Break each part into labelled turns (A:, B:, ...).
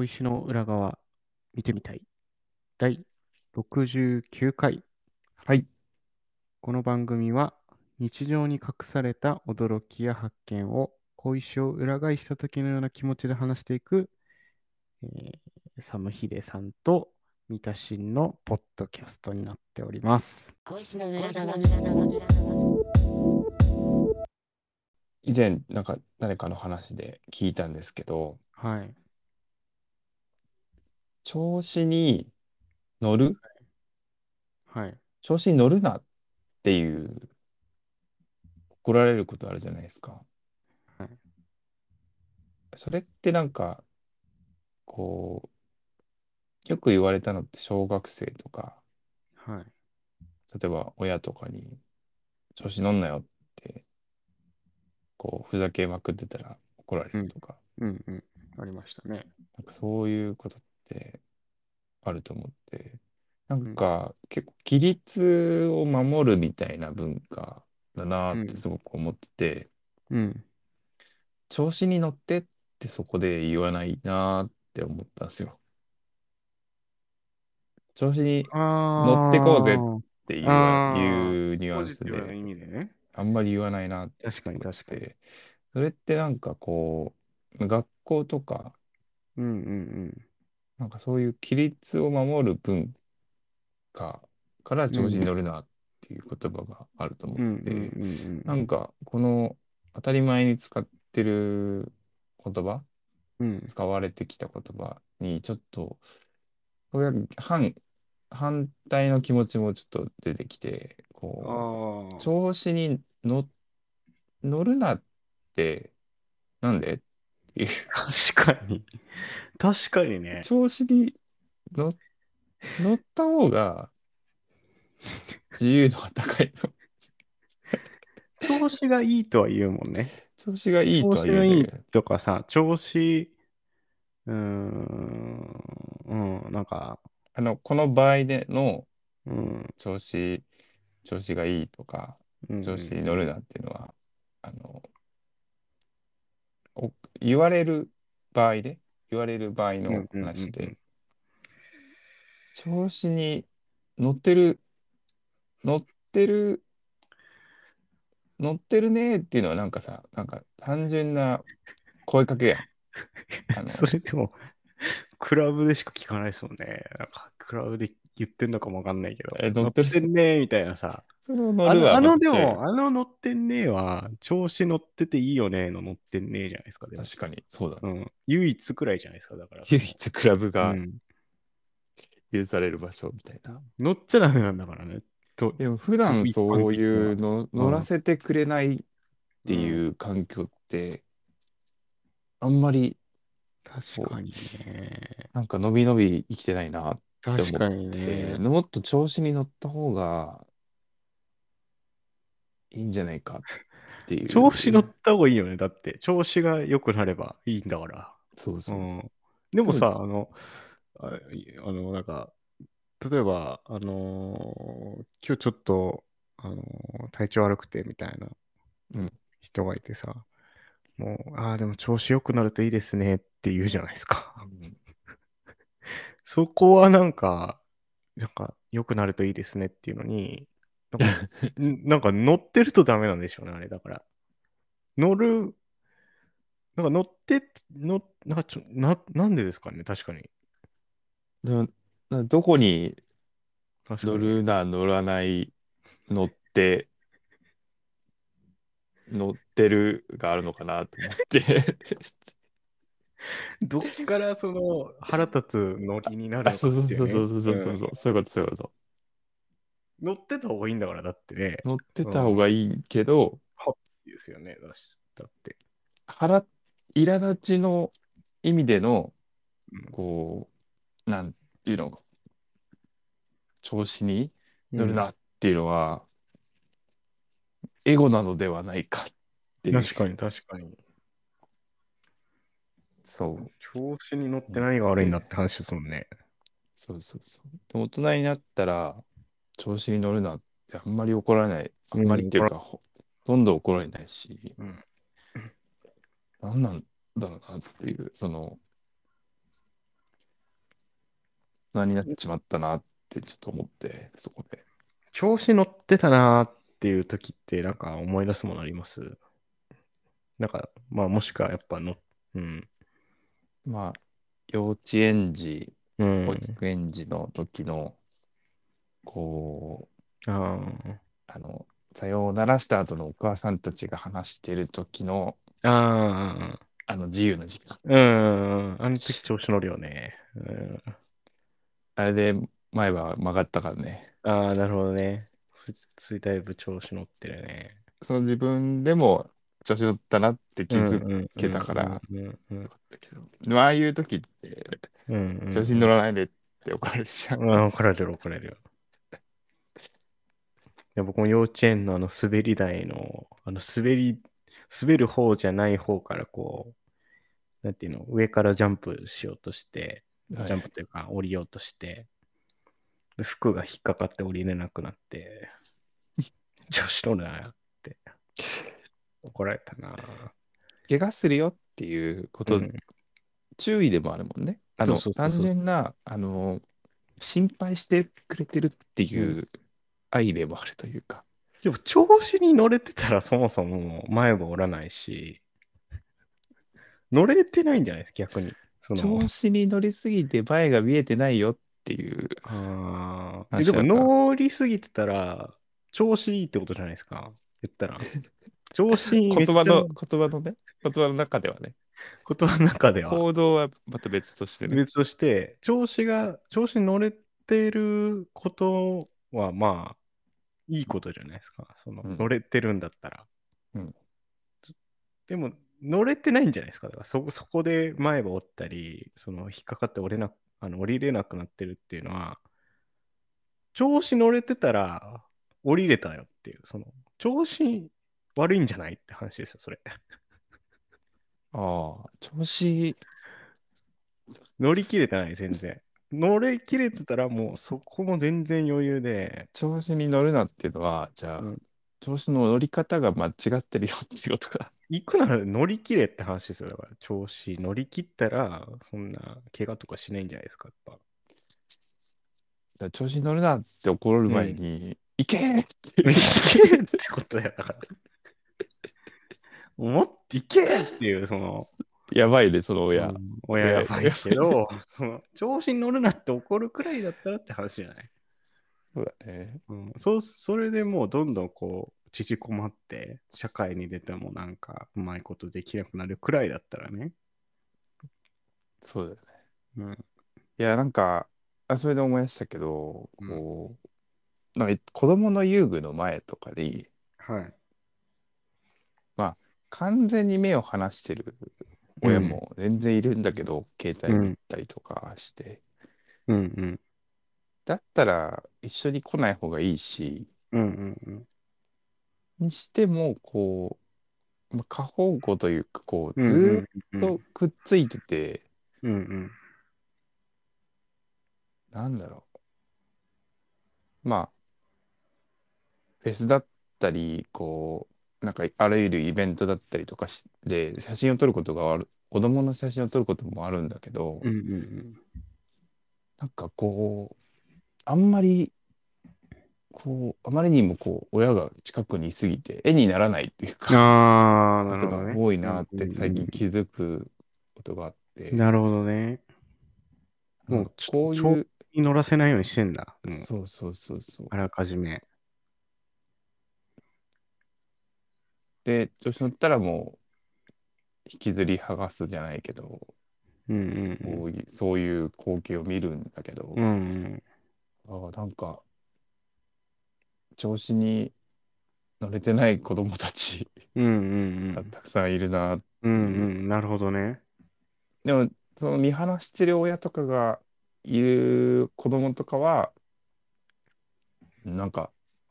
A: 小石の裏側見てみたい。
B: 第69回。
C: はい。
B: この番組は日常に隠された驚きや発見を小石を裏返した時のような気持ちで話していく、えーサムヒデさんとミタシンのポッドキャストになっております。
C: 以前、なんか誰かの話で聞いたんですけど、
B: はい。
C: 調子に乗る？
B: はい。
C: 調子に乗るなっていう、怒られることあるじゃないですか。
B: はい
C: それってなんか、こう、よく言われたのって小学生とか、
B: はい。
C: 例えば親とかに、調子乗んなよって、こう、ふざけまくってたら怒られるとか、
B: うんうん。ありましたね。
C: なんかそういうことってあると思って、なんか結構規律を守るみたいな文化だなってすごく思ってて、
B: うん。
C: 調子に乗ってってそこで言わないなって思ったんですよ。調子に乗ってこうぜ
B: ー
C: ていういうニュア
B: ポ
C: ンスで
B: ね。
C: あんまり言わないなって
B: 確かに確かに。
C: て、それってなんかこう、学校とか、
B: うんうん
C: なんかそういう規律を守る文化から調子に乗るなっていう言葉があると思ってて。なんかこの当たり前に使ってる言葉、
B: うん。
C: 使われてきた言葉にちょっと、これは反、反対の気持ちもちょっと出てきて、こう。調子に乗乗るなって、なんで？っていう。
B: 確かに。確かにね。
C: 調子に乗乗った方が自由度が高いの。
B: 調子がいいとは言うもんね。
C: 調子がいいと
B: 調
C: は言う
B: 子がいい
C: ね。
B: とかさ、調子、うーん、うん、なんか、
C: あの、この場合での
B: うん、
C: 調子、調子がいいとか、
B: うん
C: 調子に乗るなっていうのは、あの、お言われる場合で、言われる場合の話で
B: ん、
C: 調子に乗ってる、乗ってる、乗ってるねっていうのはなんかさ、なんか単純な声かけやん。あの
B: それでも、クラブでしか聞かないですもんね。なんか、クラブで言ってんのかもわかんないけど、
C: え乗ってる？
B: んねーみたいなさ。
C: その乗
B: あの、
C: るは
B: あのでも、あの乗ってんねーは、調子乗ってていいよねーの乗ってんねーじゃないですか。でも
C: 確かに、そうだね。
B: うん。唯一くらいじゃないですか、だから。
C: 唯一クラブが
B: うん
C: 許される場所みたいな。
B: 乗っちゃダメなんだからね。と
C: でも普段そういうの乗らせてくれないっていう環境って、あんまり
B: 確かにね。
C: なんか伸び伸び生きてないなって
B: 確かに
C: 思って、
B: ね。
C: もっと調子に乗った方がいいんじゃないかっていう。
B: 調子乗った方がいいよね。だって、調子が良くなればいいんだから。
C: そうそううそう。
B: ん。でもさ、あの、あいあの、なんか、例えば、あのー今日ちょっと、あのー体調悪くてみたいな
C: うん
B: 人がいてさ、もう、ああ、でも調子良くなるといいですねって言うじゃないですか。
C: うん
B: そこはなんか、なんか、良くなるといいですねっていうのに、なんかんなんか乗ってるとダメなんでしょうね、あれだから。乗る、なんか乗って、乗なんかちょな、なんでですかね、確かに。
C: でもなどこに乗るな、乗らない、乗って、乗ってるがあるのかなと思って。
B: どっからその腹立つノリになるのか
C: あそう
B: っていね
C: そううそうそうそうそうそう、そういうことそういうこと。
B: 乗ってた方がいいんだから、だってね。
C: 乗ってた方がいいけど、
B: ですよね、だしだって。
C: 腹、苛立ちの意味での
B: うん、
C: こう、なんていうの、調子に乗るなっていうのは、エゴなのではないかっていう。
B: 確かに、確かに。
C: そう。
B: 調子に乗って何が悪いんだって話ですもんね。
C: そうそうそう。大人になったら、調子に乗るなってあんまり怒られない。あんまりっていうか、ほとんど怒られないし、
B: うん
C: なんなんだろうなっていう、その、大人になっちまったなってちょっと思って、そこで。
B: 調子乗ってたなーっていう時ってなんか思い出すものあります？なんか、まあもしくはやっぱの、うん。
C: まあ、幼稚園児、
B: うん
C: 保。育園児の時の、こう、
B: あ
C: あの、さようならした後のお母さんたちが話してる時の、
B: あ。ああ。
C: あの自由な時間。
B: うん。あの時調子乗るよね。うん、
C: あれで前歯曲がったからね。
B: ああ、なるほどね。そそれだいぶ調子乗ってるね。
C: その自分でも調子乗ったなって気づ
B: うん
C: けたからああいう時って調子に乗らないでって怒られるじゃん。
B: うん、怒られる怒られるよ。いや僕も幼稚園のあの滑り台の、あの滑り、滑る方じゃない方からこう、なんていうの、上からジャンプしようとして、
C: はい
B: ジャンプというか降りようとして、で服が引っかかって降りれなくなって、調子乗るなって怒られたな。
C: 怪我するよっていうこと、
B: うん
C: 注意でもあるもんね。あの単純なあの心配してくれてるっていう愛でもあるというか。
B: でも調子に乗れてたらそもそも前歯折らないし、乗れてないんじゃないですか、逆に。その
C: 調子に乗りすぎて前が見えてないよっていう。
B: あー
C: 話だから
B: でも乗りすぎてたら、調子いいってことじゃないですか？言ったら。調子いい
C: 言葉の言葉のね言葉の中ではね
B: ゃ言葉の中では
C: 行動はまた別としてね。
B: 別として、調子が、調子に乗れてることはまあ、いいことじゃないですか。その
C: うん
B: 乗れてるんだったら。
C: うん
B: でも、乗れてないんじゃないですか。だからそそこで前歯折ったり、その引っかかって折れなあの降りれなくなってるっていうのは、調子乗れてたら降りれたよっていう、その調子悪いんじゃないって話ですよ、それ。
C: ああ、調子、
B: 乗り切れてない、全然。乗り切れてたらもうそこも全然余裕で、
C: 調子に乗るなっていうのは、じゃあ、
B: うん
C: 調子の乗り方が間違ってるよっていうことか。
B: 行くなら乗り切れって話ですよ。だから調子乗り切ったら、そんな怪我とかしないんじゃないですか、やっぱ。
C: 調子に乗るなって怒る前に、行けーって
B: 行けってことだよ、だから。もっと行けっていう、その、
C: やばいね、その親。
B: うん親やばいけど、その調子に乗るなって怒るくらいだったらって話じゃない？
C: そうだね。
B: うん、そうそれでもうどんどんこう縮こまって社会に出てもなんかうまいことできなくなるくらいだったらね。
C: そうだよね。
B: うん、
C: いや、なんか、あそれで思い出したけど、
B: うん
C: こう、なんか子供の遊具の前とかに、
B: はい。
C: 完全に目を離してる親も全然いるんだけど、携帯見たりとかして、
B: うんうん。
C: だったら一緒に来ない方がいいし、
B: うんうんうん。
C: にしても、こう、まあ、過保護というか、こう、
B: うん
C: ず
B: うん
C: ーっとくっついてて、
B: うんうん。
C: なんだろう。まあ、フェスだったり、こう、なんかあらゆるイベントだったりとかしで、写真を撮ることがある、子供の写真を撮ることもあるんだけど、
B: うんうん
C: なんかこう、あんまり、こう、あまりにもこう、親が近くにいすぎて、絵にならないっていう
B: うん。
C: か、
B: あ
C: こと。が多いなって
B: うん
C: 最近気づくことがあって、
B: なるほどね。
C: なんか
B: ちょ
C: こういう、
B: に乗らせないようにしてんだ。もう
C: そうそうそうそう。
B: あらかじめ。
C: で、調子乗ったらもう、引きずり剥がすじゃないけど、
B: うんうん
C: こういうそういう光景を見るんだけど、
B: うん。うん
C: ああなんか、調子に乗れてない子供たち
B: うん。うんうんうん。
C: がたくさんいるな。
B: うんうん。なるほどね。
C: でも、その見放してる親とかがいる子供とかは、なんか、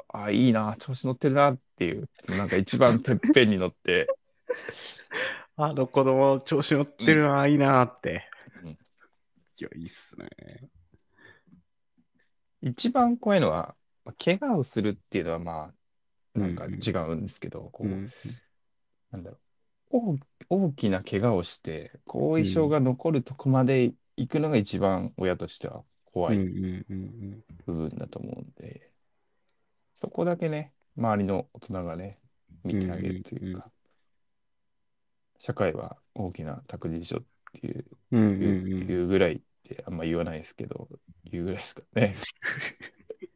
C: ああ、いいな、調子乗ってるなっていう、なんか一番てっぺんに乗って、
B: あの子供調子乗ってるな、いいなーって。
C: うん。
B: いや、いいっすね。
C: 一番怖いのは、まあ怪我をするっていうのはまあ、なんか
B: うんうん。
C: 違うんですけど、こう、
B: うん
C: なんだろう、大大きな怪我をして、後遺症が残るとこまで行くのが一番親としては怖い
B: うんうんうん。
C: 部分だと思うんで、そこだけね、周りの大人がね、見てあげるという
B: うんうんうん
C: か、社会は大きな託児所っていう
B: うんう
C: ぐらいってあんま言わないですけど、言うぐらいですかね。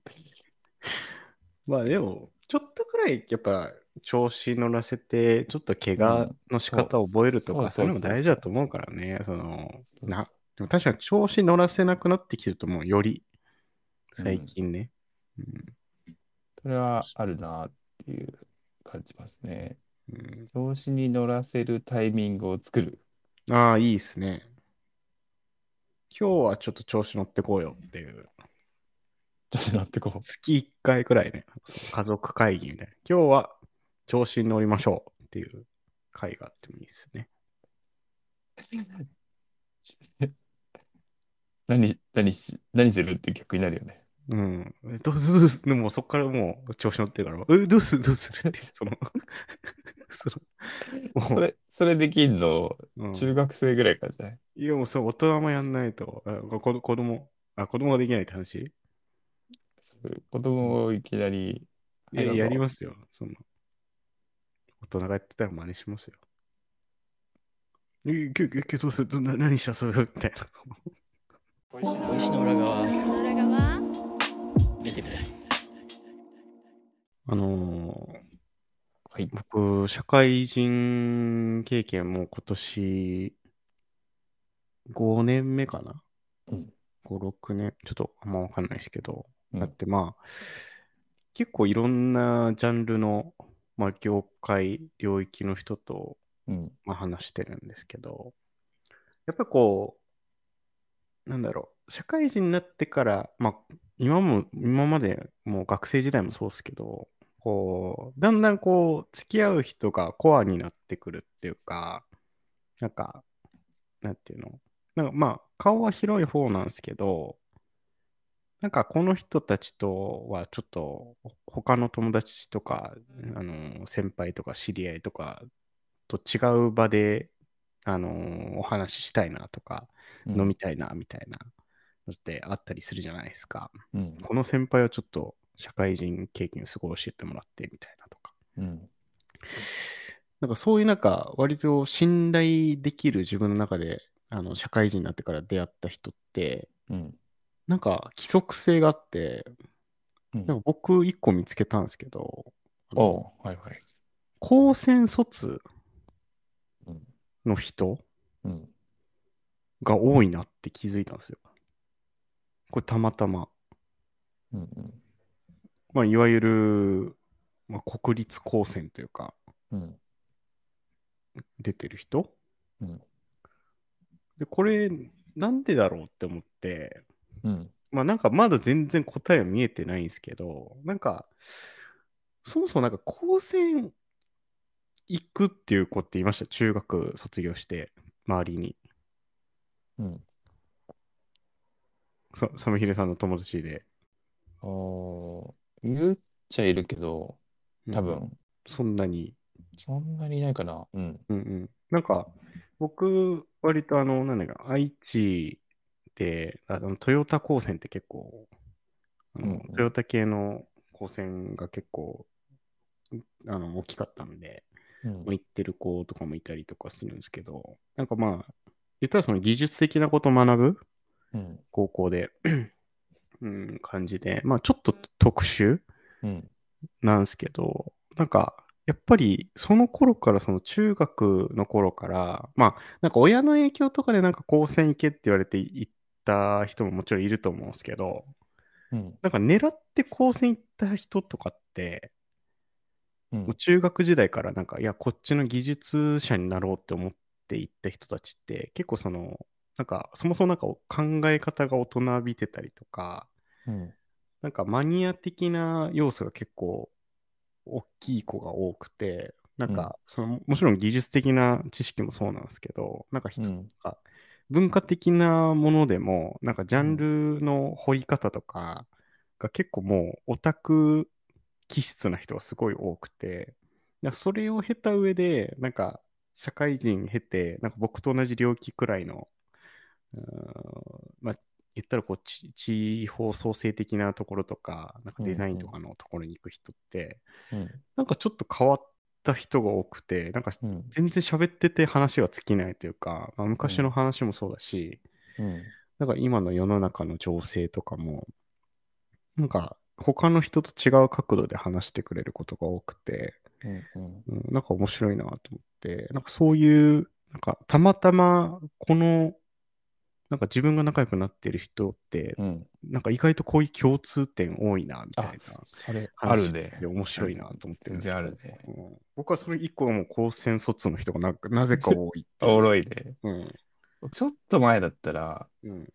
B: まあでも、ちょっとくらいやっぱ調子乗らせて、ちょっと怪我の仕方を覚えるとか、
C: うんそう
B: いうのも大事だと思うからね。そのなでも確かに調子乗らせなくなってきてると思う、より最近ね。
C: それはあるなっていう感じますね。
B: うん
C: 調子に乗らせるタイミングを作る。
B: ああ、いいですね。今日はちょっと調子乗ってこうよっていう。
C: ちょっとなってこう。
B: 月1回くらいね、家族会議みたいな。今日は調子に乗りましょうっていう会があってもいいですね。
C: 何、何し、何するって逆になるよね。
B: うん。えどうすどうすでもそこからもう調子乗ってるから、え、どうする？どうする？って。いう、その、その
C: それ、それできんの、
B: うん。
C: 中学生ぐらいからじゃない？
B: いやもうそれ大人もやんないと、あこ子子供、あ、子供ができないって話？
C: 子供をいきなり、
B: いや、やり
C: ま
B: ますよ。その、大人がやってたら真似しますよ。え、け、け、けどうする？どな何したそれみたいな。その。
A: 小石の裏側
D: その裏側
A: 見て
B: あのー
C: はい。
B: 僕、社会人経験もう今年5年目かな、
C: うん、
B: ?5、6年、ちょっとあんまわかんないですけど、
C: うん
B: だってまあ、結構いろんなジャンルの、まあ、業界、領域の人と、
C: うん。
B: まあ、話してるんですけど、やっぱこう、なんだろう、社会人になってから、まあ、今も、今までもう学生時代もそうですけど、こう、だんだんこう、付き合う人がコアになってくるっていうか、なんか、なんていうの？なんかまあ、顔は広い方なんですけど、なんかこの人たちとはちょっと他の友達とか、あの、先輩とか知り合いとかと違う場で、あの、お話ししたいなとか、
C: うん。
B: 飲みたいなみたいな。のってあったりするじゃないですか。
C: うん。
B: この先輩はちょっと社会人経験すごい教えてもらってみたいなとか。
C: うん。
B: なんかそういうなんか割と信頼できる自分の中であの社会人になってから出会った人って
C: うん。
B: なんか規則性があって
C: うん
B: なんか僕一個見つけたんですけど
C: はいはい。
B: 高専卒
C: うん。
B: の人
C: うん。
B: が多いなって気づいたんですよ。これたまたま。
C: うん。うん。
B: まあいわゆる、まあ、国立高専というか
C: うん。
B: 出てる人？
C: うん。
B: で、これなんでだろうって思って
C: うん。
B: まあなんかまだ全然答えは見えてないんですけど、なんか、そもそもなんか高専行くっていう子っていました？中学卒業して、周りに。
C: うん。
B: さサムヒデさんの友達で。
C: あー言っちゃいるけど、多
B: うん
C: 分、
B: そんなに。
C: そんなにいないかな。うん。
B: うんうん。なんか、僕、割とあの、なんだか、愛知で、あのトヨタ高専って結構、あの
C: うんうん
B: トヨタ系の高専が結構、あの、大きかったんで、
C: うん
B: まあ行ってる子とかもいたりとかするんですけど、なんかまあ、言ったらその技術的なことを学ぶ
C: うん。
B: 高校で、うん、感じで、まあちょっと特殊
C: うん。
B: なんですけど、なんか、やっぱりその頃から、その中学の頃から、まあ、なんか親の影響とかでなんか高専行けって言われて行った人ももちろんいると思うんですけど、
C: うん。
B: なんか狙って高専行った人とかって、
C: うん
B: もう中学時代からなんか、いや、こっちの技術者になろうって思って行った人たちって、結構その、なんか、そもそもなんか考え方が大人びてたりとか、
C: うん。
B: なんかマニア的な要素が結構大きい子が多くて、なんか、そのもちろん技術的な知識もそうなんですけど、なんか一つ
C: うん
B: か文化的なものでも、なんかジャンルの掘り方とか、が結構もうオタク気質な人がすごい多くて、それを経た上で、なんか社会人経て、なんか僕と同じ領域くらいの、まあ、言ったらこう地地方創生的なところとか、なんかデザインとかのところに行く人って、
C: うん。
B: なんかちょっと変わった人が多くて、なんか
C: うん
B: 全然喋ってて話が尽きないというか、まあ、昔の話もそうだし、
C: うん。
B: なんか今の世の中の情勢とかも、なんか他の人と違う角度で話してくれることが多くて、
C: うん。うん。
B: うん、なんか面白いなと思って、なんかそういう、なんかたまたまこの、なんか自分が仲良くなってる人って、
C: うん
B: なんか意外とこういう共通点多いな、みたい
C: あ
B: な。
C: それあ
B: 話
C: るね
B: で面白いなと思ってるんですけど
C: ね
B: うん僕はそれ以降もう高専卒の人がななぜか多い
C: おもろいね
B: うん。
C: ちょっと前だったら
B: うん。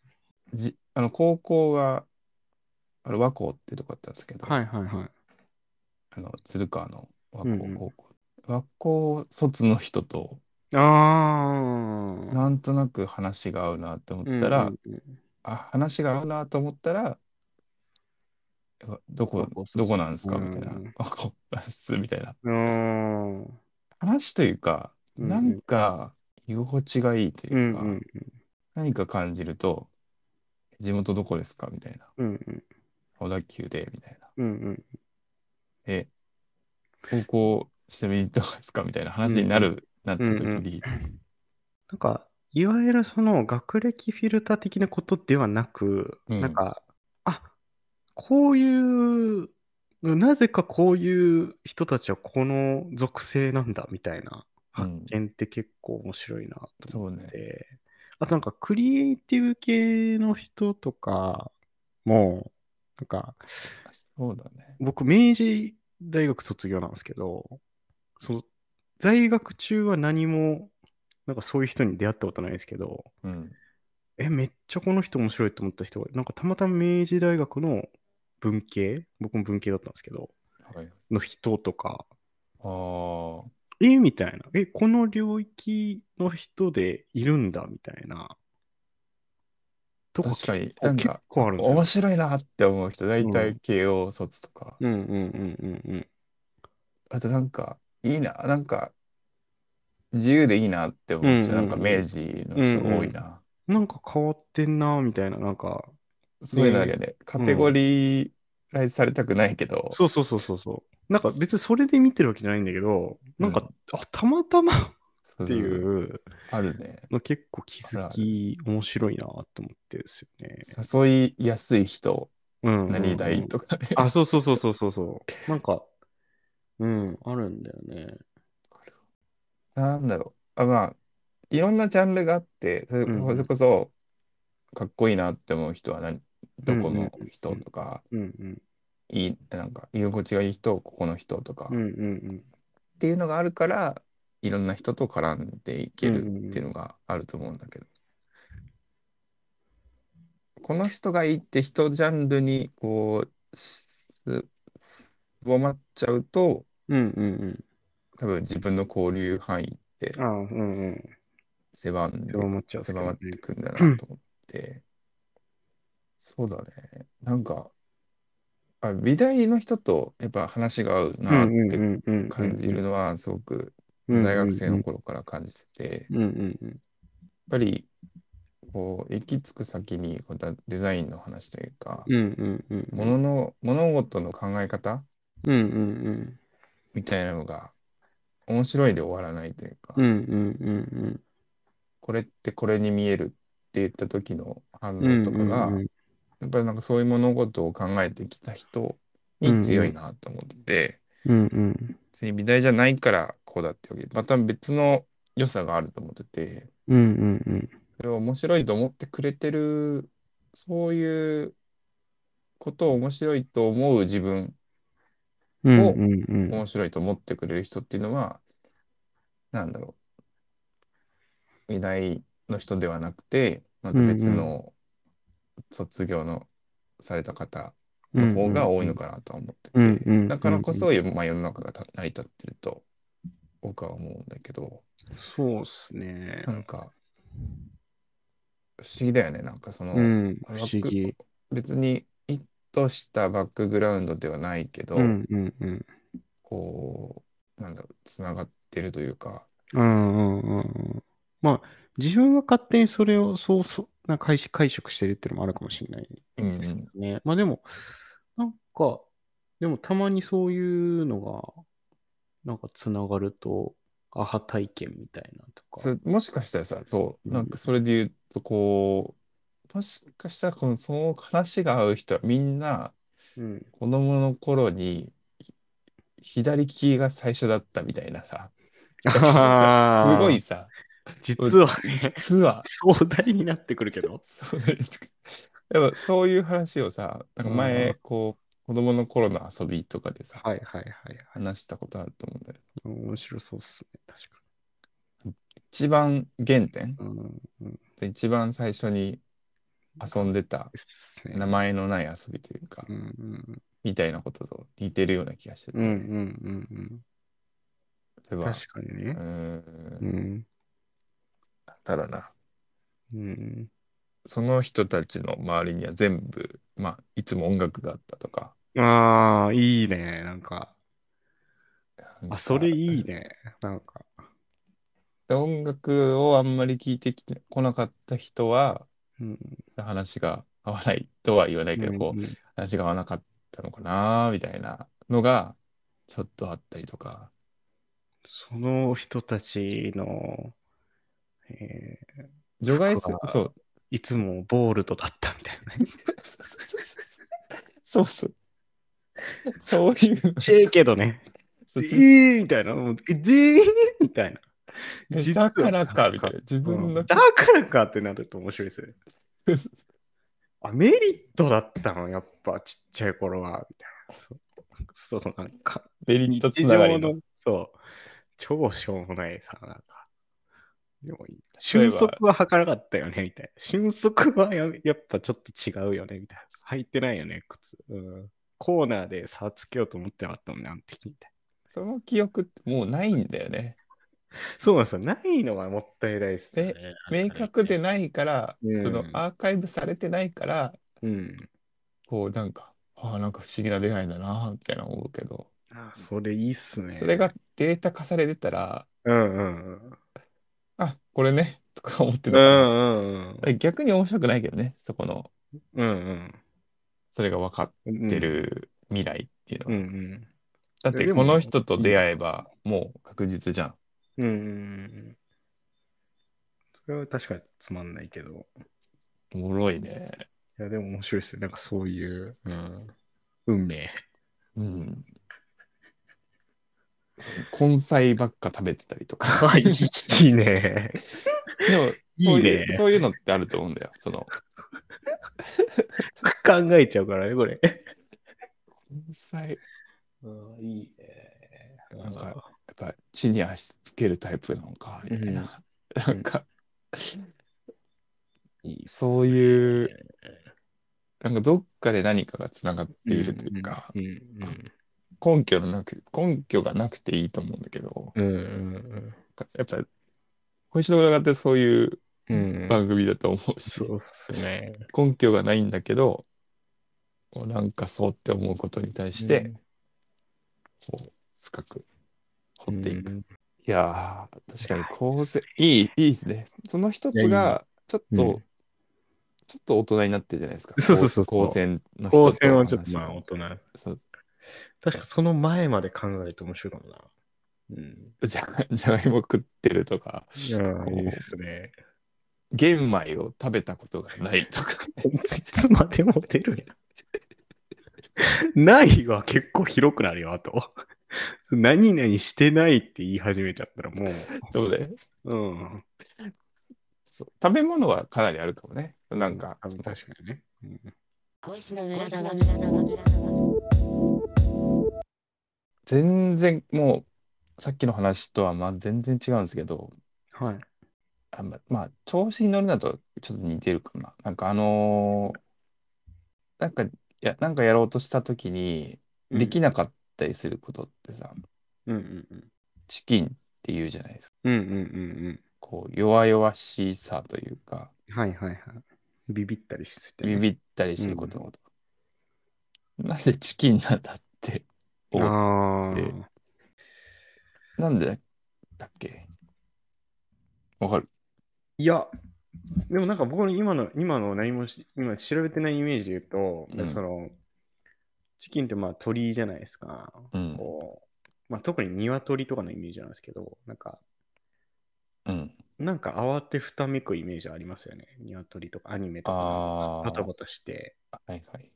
C: じあの高校があれ和光ってとこだったんですけど、
B: はいはいはい。
C: あの鶴川の和
B: うんうん
C: 光高校、和光卒の人と
B: ああ。
C: なんとなく話が合うなと思ったら、
B: うんうん
C: あ話が合うなと思ったらどこどこなんですか
B: うん
C: みたいな。和光なんすみたいな。
B: うん。う
C: 話というか、
B: うんうん。
C: なんか居心地がいいというんか、何か感じると地元どこですかみたいな。
B: うんうん。
C: 小田急でみたいな。
B: うんうん。
C: え高校ちなみにどこですかみたいな話になる、なった時に、
B: なんか、いわゆるその学歴フィルター的なことではなく、
C: うん。
B: なんか、あこういう、なぜかこういう人たちはこの属性なんだみたいな発見って結構面白いなと思って、あとなんかクリエイティブ系の人とかも、なんか、
C: そうだね。
B: 僕、明治大学卒業なんですけど、その在学中は何も、なんかそういう人に出会ったことないですけど、
C: うん。
B: え、めっちゃこの人面白いと思った人が、なんかたまたま明治大学の文系、僕も文系だったんですけど、
C: はい。
B: の人とか、
C: あー。
B: えみたいな、え、この領域の人でいるんだみたいな。と
C: 確かになんか
B: 結構あるんですよ。
C: 面。白いなって思う人大体慶応卒とか、
B: うんうんうんうんうん。
C: あとなんかいいな。なんか自由でいいなって思う人、
B: うんうんうん。
C: なんか明治の人多いな、
B: なんか変わってんなみたいな、なんか、
C: そういうのあるよね。カテゴリーライズされたくないけど、
B: そうそうそうそうそう。なんか別にそれで見てるわけじゃないんだけど、なんか、あ、たまたまっていう
C: あるね。
B: の結構気づき面白いなと思ってですよね。
C: 誘いやすい人
B: うんうんうん。
C: 何々とかね、
B: あ、そうそうそうそうそうそう。なんか、うん、あるんだよね。
C: なんだろう。あ、まあ、いろんなジャンルがあって、それこそ、かっこいいなって思う人は何、どこの
B: うんうんうん。
C: 人とか、
B: うんうん。
C: いい、なんか、居心地がいい人、ここの人とか、っ
B: うんうん。
C: ていうのがあるから、いろんな人と絡んでいけるっていうのがあると思うんだけど、この人がいいって人ジャンルに、こう、すすぼまっちゃうと、
B: うん。うんうんうん。
C: 多分自分の交流範囲って
B: あうんうん。
C: 狭んで
B: 狭まっちゃうっすけどね
C: 狭まってくんだなと思って、そうだねなんかあ美大の人とやっぱ話が合うなって感じるのはすごく大学生の頃から感じてて、やっ
B: うんうんうん。
C: ぱりこう行き着く先にこうだデザインの話というか、
B: うんうんうん。
C: ものの物事の考え方
B: うんうん
C: みたいなのが面白いで終わらないというか、
B: うん。うんうんうん
C: これってこれに見えるって言った時の反
B: うん。
C: 応とかが、
B: うんうん
C: やっぱりなんかそういう物事を考えてきた人に強いなと思ってて、
B: うんうん。
C: 別に美大じゃないからこうだってわけでまた別の良さがあると思ってて、
B: うんうんうん。
C: それを面白いと思ってくれてる、そういうことを面白いと思う自分、
B: うんうんうん。
C: 面白いと思ってくれる人っていうのは、なんだろう、美大の人ではなくて、また別の卒業のされた方の方が多いのかなとは思ってて、だからこそ、まあ、世の中がた成り立ってると僕は思うんだけど、
B: そうっすね
C: な。んか、不思議だよね、なんかその、
B: うん、不思議。
C: 別にいとしたバックグラウンドではないけど、
B: うんうんうん。
C: こう、なんだろう、つながってるというか、
B: うんうんうんうん。まあ、自分が勝手にそれをそうそう、なんか解釈解釈してるっていうのもあるかもしれない
C: うん
B: ですけどね。まあでも、なんか、でもたまにそういうのが、なんかつながると、アハ体験みたいなとか。
C: それもしかしたらさ、そう、
B: うん
C: なんかそれで言うと、こう、もしかしたらこのその話が合う人はみんな
B: うん。
C: 子供の頃にひ左利きが最初だったみたいなさ、すごいさ、
B: 実は、
C: 実は、
B: 壮大になってくるけど。
C: そうでもそういう話をさ、なんか
B: うん
C: 前、こう、子供の頃の遊びとかでさ、
B: はいはいはいはい。
C: 話したことあると思うんだよ。
B: 面白そうっすね、確か
C: 一番原点、
B: に。うんうん。
C: 一番最初に遊んでた名前のない遊びというか
B: う、んうん
C: みたいなことと似てるような気がしてて、
B: うん。うんうんうんうん。
C: 例えば、
B: 確かにね。
C: うーん
B: う、ん。
C: ただな、
B: うん。
C: その人たちの周りには全部、まあ、いつも音楽があったとか、
B: ああ、いいね。なんか、あ、それいいね。なんか。
C: 音楽をあんまり聞いてきてこなかった人は、
B: うん。
C: 話が合わないとは言わないけど、こう、
B: うん
C: 話が合わなかったのかな、みたいなのが、ちょっとあったりとか、
B: その人たちの、えー
C: 除外す
B: 服は
C: そう、
B: いつもボールドだったみたいなね。
C: そうそう。そういう、
B: ちええけどね。えーみたいな。えぜーみたいな。
C: だからか、みたいな。自分の
B: うんだからかってなると面白いですよね。あ、メリットだったの、やっぱちっちゃい頃は。みたいな。そうそのなんか、
C: メリットつ
B: 日
C: ながりの
B: そう、超しょうもないさ、なんか。でもいい。
C: 例え
B: 瞬
C: ば
B: 足は履かなかったよね、みたいな。瞬足はややっぱちょっと違うよね、みたいな。履いてないよね、靴。うん。コーナーで差つけようと思ってなかったもんね、あの時みたい
C: その記憶ってもうないんだよね。
B: な。そうなんですよ。ないのはもったいないですよね。
C: 明確でないから、
B: うん
C: そのアーカイブされてないから、
B: うん。
C: こうなんか、ああ、なんか不思議な出会いだな、みたいな思うけど、
B: あ、それいいっすね。
C: それがデータ化されてたら、
B: うんうんうん。
C: あ、これね、とか思って
B: う
C: たから、
B: んうんうん。
C: 逆に面白くないけどね、そこの、
B: うん
C: それが分かっ
B: うん。
C: てる未来っていうのは。
B: うんうん。
C: だって
B: でも
C: この人と出会えばもう確実じゃん。
B: うんうんうん。それは確かにつまんないけど。
C: おもろいね。
B: いや、でも面白いですよ。なんかそういう、うん、運命。
C: うん。根菜ばっか食べてたりとか。
B: はい、いいね。
C: でも、
B: いい
C: そう。そういうのってあると思うんだよ。その、
B: 考えちゃうからね、これ。
C: 根菜、
B: うん、いいね。
C: なんかやっぱ地に足つけるタイプなのか、みたいな。なんか、
B: いいっす
C: そういう、なんかどっかで何かがつながっているというか、
B: うんうん
C: 根拠のなく、根拠がなくていいと思うんだけど、
B: うんうん
C: やっぱり、星の裏側ってそういう
B: うんうん。
C: 番組だと思うし、
B: そうっすね。
C: 根拠がないんだけど、なんかそうって思うことに対して、深く掘っていく。
B: うん
C: いやー、確かに構成、いい、いいですね。その一
B: いやいい
C: つが、ちょっと、
B: うん
C: ちょっと大人になってるじゃないですか。
B: そうそうそうそう
C: 高専の人
B: 高
C: と
B: 専はちょっとまあ大人。
C: そう
B: 確かその前まで考えると面白いかもな。うん。
C: じゃ じゃがいも食ってるとか、
B: いや
C: こう
B: いいですね。
C: 玄米を食べたことがないとか。
B: いつまでも出るやん。ないは結構広くなるよ、あと。何々してないって言い始めちゃったらもう。
C: そうで、
B: うん。
C: そう食べ物はかなりあるかもね。なんか、
B: あ確かにね。うん
C: 全然もう、さっきの話とはまあ全然違うんですけど、
B: はい。
C: あままあ、調子に乗るなとちょっと似てるかな。なんかあのーなんか、いや、なんかやろうとしたときに、できなかったりすることってさ、
B: うんうんうん。
C: チキンって言うじゃないですか。
B: うんうんうん
C: こう、弱々しさというか、
B: うん。はいはいはい。ビビったりして、
C: ビビったりすることのこと。なんでチキンなんだって思う。
B: あ
C: で
B: あ。
C: なんでだっけ？わかる？
B: いや、でもなんか僕の今の、今の何もし、今調べてないイメージで言うと、
C: うん
B: その、チキンってまあ鳥じゃないですか。
C: うん。
B: こうまあ、特に鶏とかのイメージなんですけど、なんか、
C: うん。
B: なんか慌てふためくイメージありますよね。鶏とかアニメとか。バタバタして、
C: はいはい。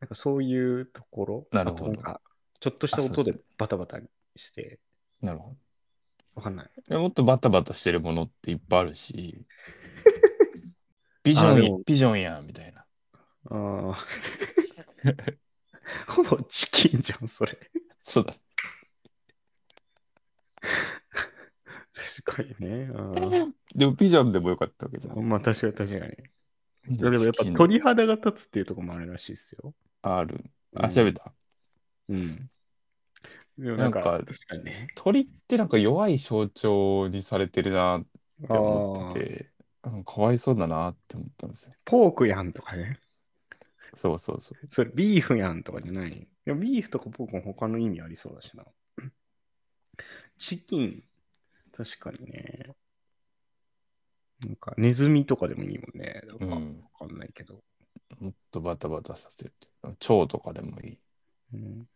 B: なんかそういうところ、
C: なるほど
B: あとなんかちょっとした
C: あそうそう
B: 音でバタバタして、
C: なるほど。
B: わかんない。
C: でもっとバタバタしてるものっていっぱいあるし、ビジョンビジョンやみたいな。
B: ああ。ほぼチキンじゃん、それ。
C: そうだ。
B: 確かにね。あ
C: でもビジョンでもよかったわけじゃ
B: あ
C: ん。
B: まあ確かに確かに。
C: で
B: でもやっぱ鳥肌が立つっていうところもあるらしいですよ。
C: ある。あ、
B: うん
C: 調べた。
B: うん。でもなんか、確かにね。
C: 鳥ってなんか弱い象徴にされてるなって思ってて、うんかわいそうだなって思ったんですよ。
B: ポークやんとかね。
C: そうそうそう。
B: それビーフやんとかじゃない。いや、ビーフとかポークも他の意味ありそうだしな。チキン、確かにね。なんか、ネズミとかでもいいもんね。なんか、わ
C: うん。
B: かんないけど。
C: もっとバタバタさせる。蝶とかでもいい。
B: うん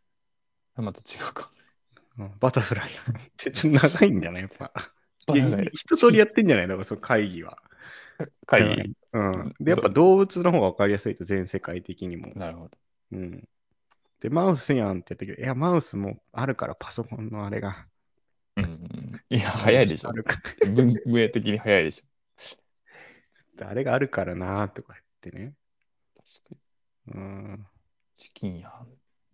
C: また違うか。
B: あバタフライやんって ちょっと長いんじゃない？やっぱ。一通りやってんじゃない？だからその会議は。
C: 会議。
B: うん。で、やっぱ動物の方が分かりやすいと、全世界的にも。
C: なるほど。
B: うん。で、マウスやんって言ったけど、いや、マウスもあるから、パソコンのあれが。
C: うんうん。いや、早いでしょ文明的に早いでしょ。
B: あれがあるからなーとか言ってね。
C: 確かに。
B: うん。
C: チキンやん。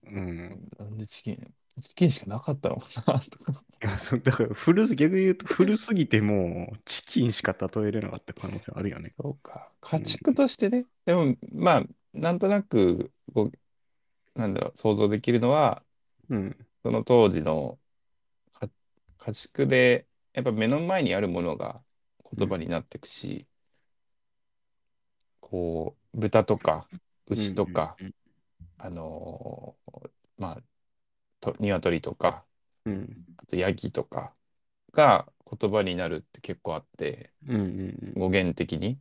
B: うん。
C: なんでチキンチキンしかなかったのかなとか。
B: いや、そうだから古す、逆に言うと古すぎてもうチキンしか例えれなかった可能性あるよね。
C: そうか。家畜としてね。でも、まあ、なんとなく、こう、なんだろう、想像できるのは、
B: うん。
C: その当時のか家畜で、やっぱ目の前にあるものが言葉になっていくし、こう、豚とか牛とか、
B: うん
C: あのーまあ、と鶏とか、
B: うん。
C: あとヤギとかが言葉になるって結構あって、
B: うんうん
C: 語源的に。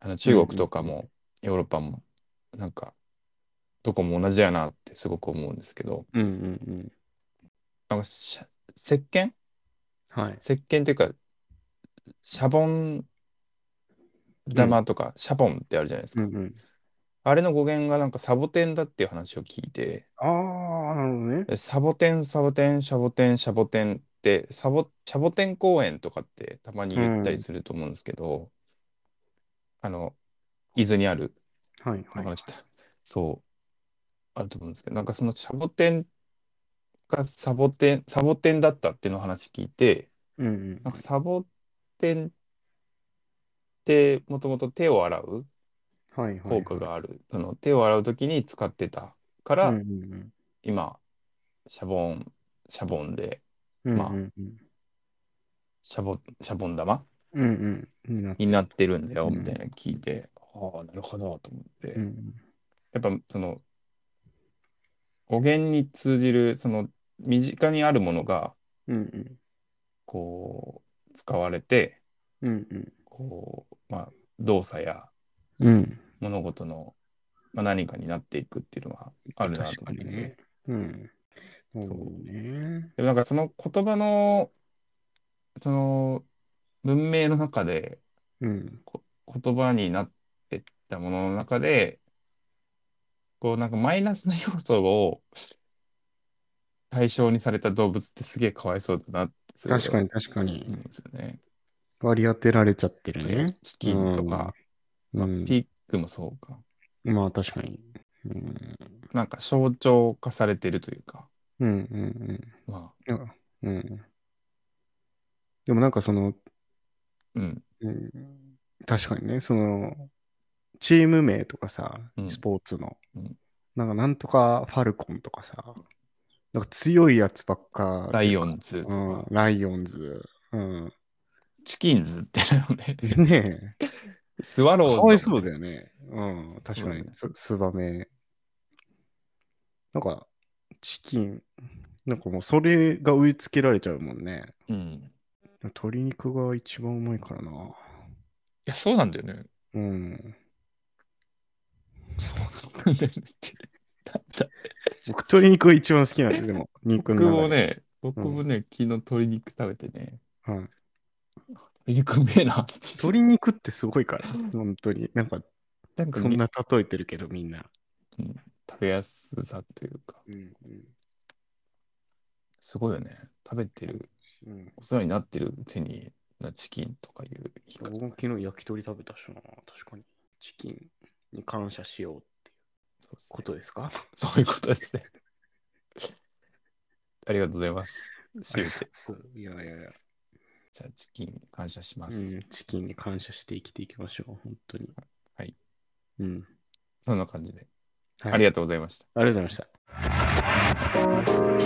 C: あの中国とかもヨーロッパも、なんか、どこも同じやなってすごく思うんですけど、
B: うん。うんうんうん。
C: なんか石鹸？
B: はい。
C: 石鹸というか、シャボン玉とか、シャボンってあるじゃないですか。
B: うんうん。
C: あれの語源がなんかサボテンだっていう話を聞いて、
B: ああ、なるほどね。
C: でサボテン、サボテン、シャボテン、シャボテンって、サボ、シャボテン公園とかってたまに言ったりすると思うんですけど、あの、伊豆にある
B: はいはい。
C: 話だ。そう、あると思うんですけど、なんかそのシャボテンがサボテン、サボテンだったっていうのを話聞いて、
B: うんうん
C: なんかサボテンってもともと手を洗う
B: はいはい。
C: 効果がある。その手を洗うときに使ってたから、
B: うんうん
C: 今、シャボン、シャボンで、
B: うん。
C: まあ
B: うんうん
C: シャボ、シャボン玉
B: うんうん
C: になってるんだよ、
B: うん
C: みたいなの聞いて、ああ、なるほど、と思って。
B: うん
C: やっぱその語源に通じるその身近にあるものが
B: うんうん
C: こう使われて
B: うんうん
C: こうまあ動作や
B: うん。
C: 物事の、まあ、何かになっていくっていうのはあるなと思って
B: ね。うん。そうね。
C: でもなんかその言葉のその文明の中で
B: うん。
C: 言葉になってったものの中でこうなんかマイナスな要素を対象にされた動物ってすげえかわいそうだなって
B: 確かに確か
C: 思
B: に
C: うんですよね。
B: 割り当てられちゃってるね。
C: チキンとか、まあ
B: うん。
C: ピッグもそうか。
B: まあ確かに。うん。
C: なんか象徴化されてるというか、
B: うんうん
C: ま
B: うん。あうん。でもなんかその、
C: あ、うん、
B: うん、確かにね、その、チーム名とかさ
C: う、ん
B: スポーツの、
C: うん
B: なんかなんとかファルコンとかさ、なんか強いやつばっか。
C: ライオンズ
B: うん、ライオンズ。うん。
C: チキンズってなのね。
B: ねえ。
C: スワローズ。
B: かわいそうだよね。うん、確かに。
C: うん
B: すツバメ。なんか、チキン、なんかもうそれが植え付けられちゃうもんね。
C: うん。い
B: 鶏肉が一番うまいからな。
C: や、そうなんだよね。
B: うん。
C: そうなんだよね
B: 僕、鶏肉が一番好きなんですよ、でも、肉の
C: 僕。もね、僕もね、昨日鶏肉食べてね、
B: はい、
C: 鶏肉うめえなって。
B: 鶏肉ってすごいから、本当に。なんか、
C: なんか
B: そんな例えてるけど、みんな。
C: うん食べやすさというか、
B: うん
C: すごいよね。食べてる、
B: うん。
C: お世話になってる手になチキンとかいう言い方
B: 僕も昨日焼き鳥食べたしな、確かに。チキンに感謝しようっていうことですか？
C: そういうことですね。ありがとうございます。
B: いやいやいや、
C: じゃあ、チキンに感謝しま
B: うす。ん、チキンに感謝して生きていきましょう、本当に。
C: はい。
B: うん。
C: そんな感じで。
B: はい
C: ありがとうございました。
B: ありがとうございました。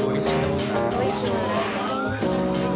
B: おしい。しいも。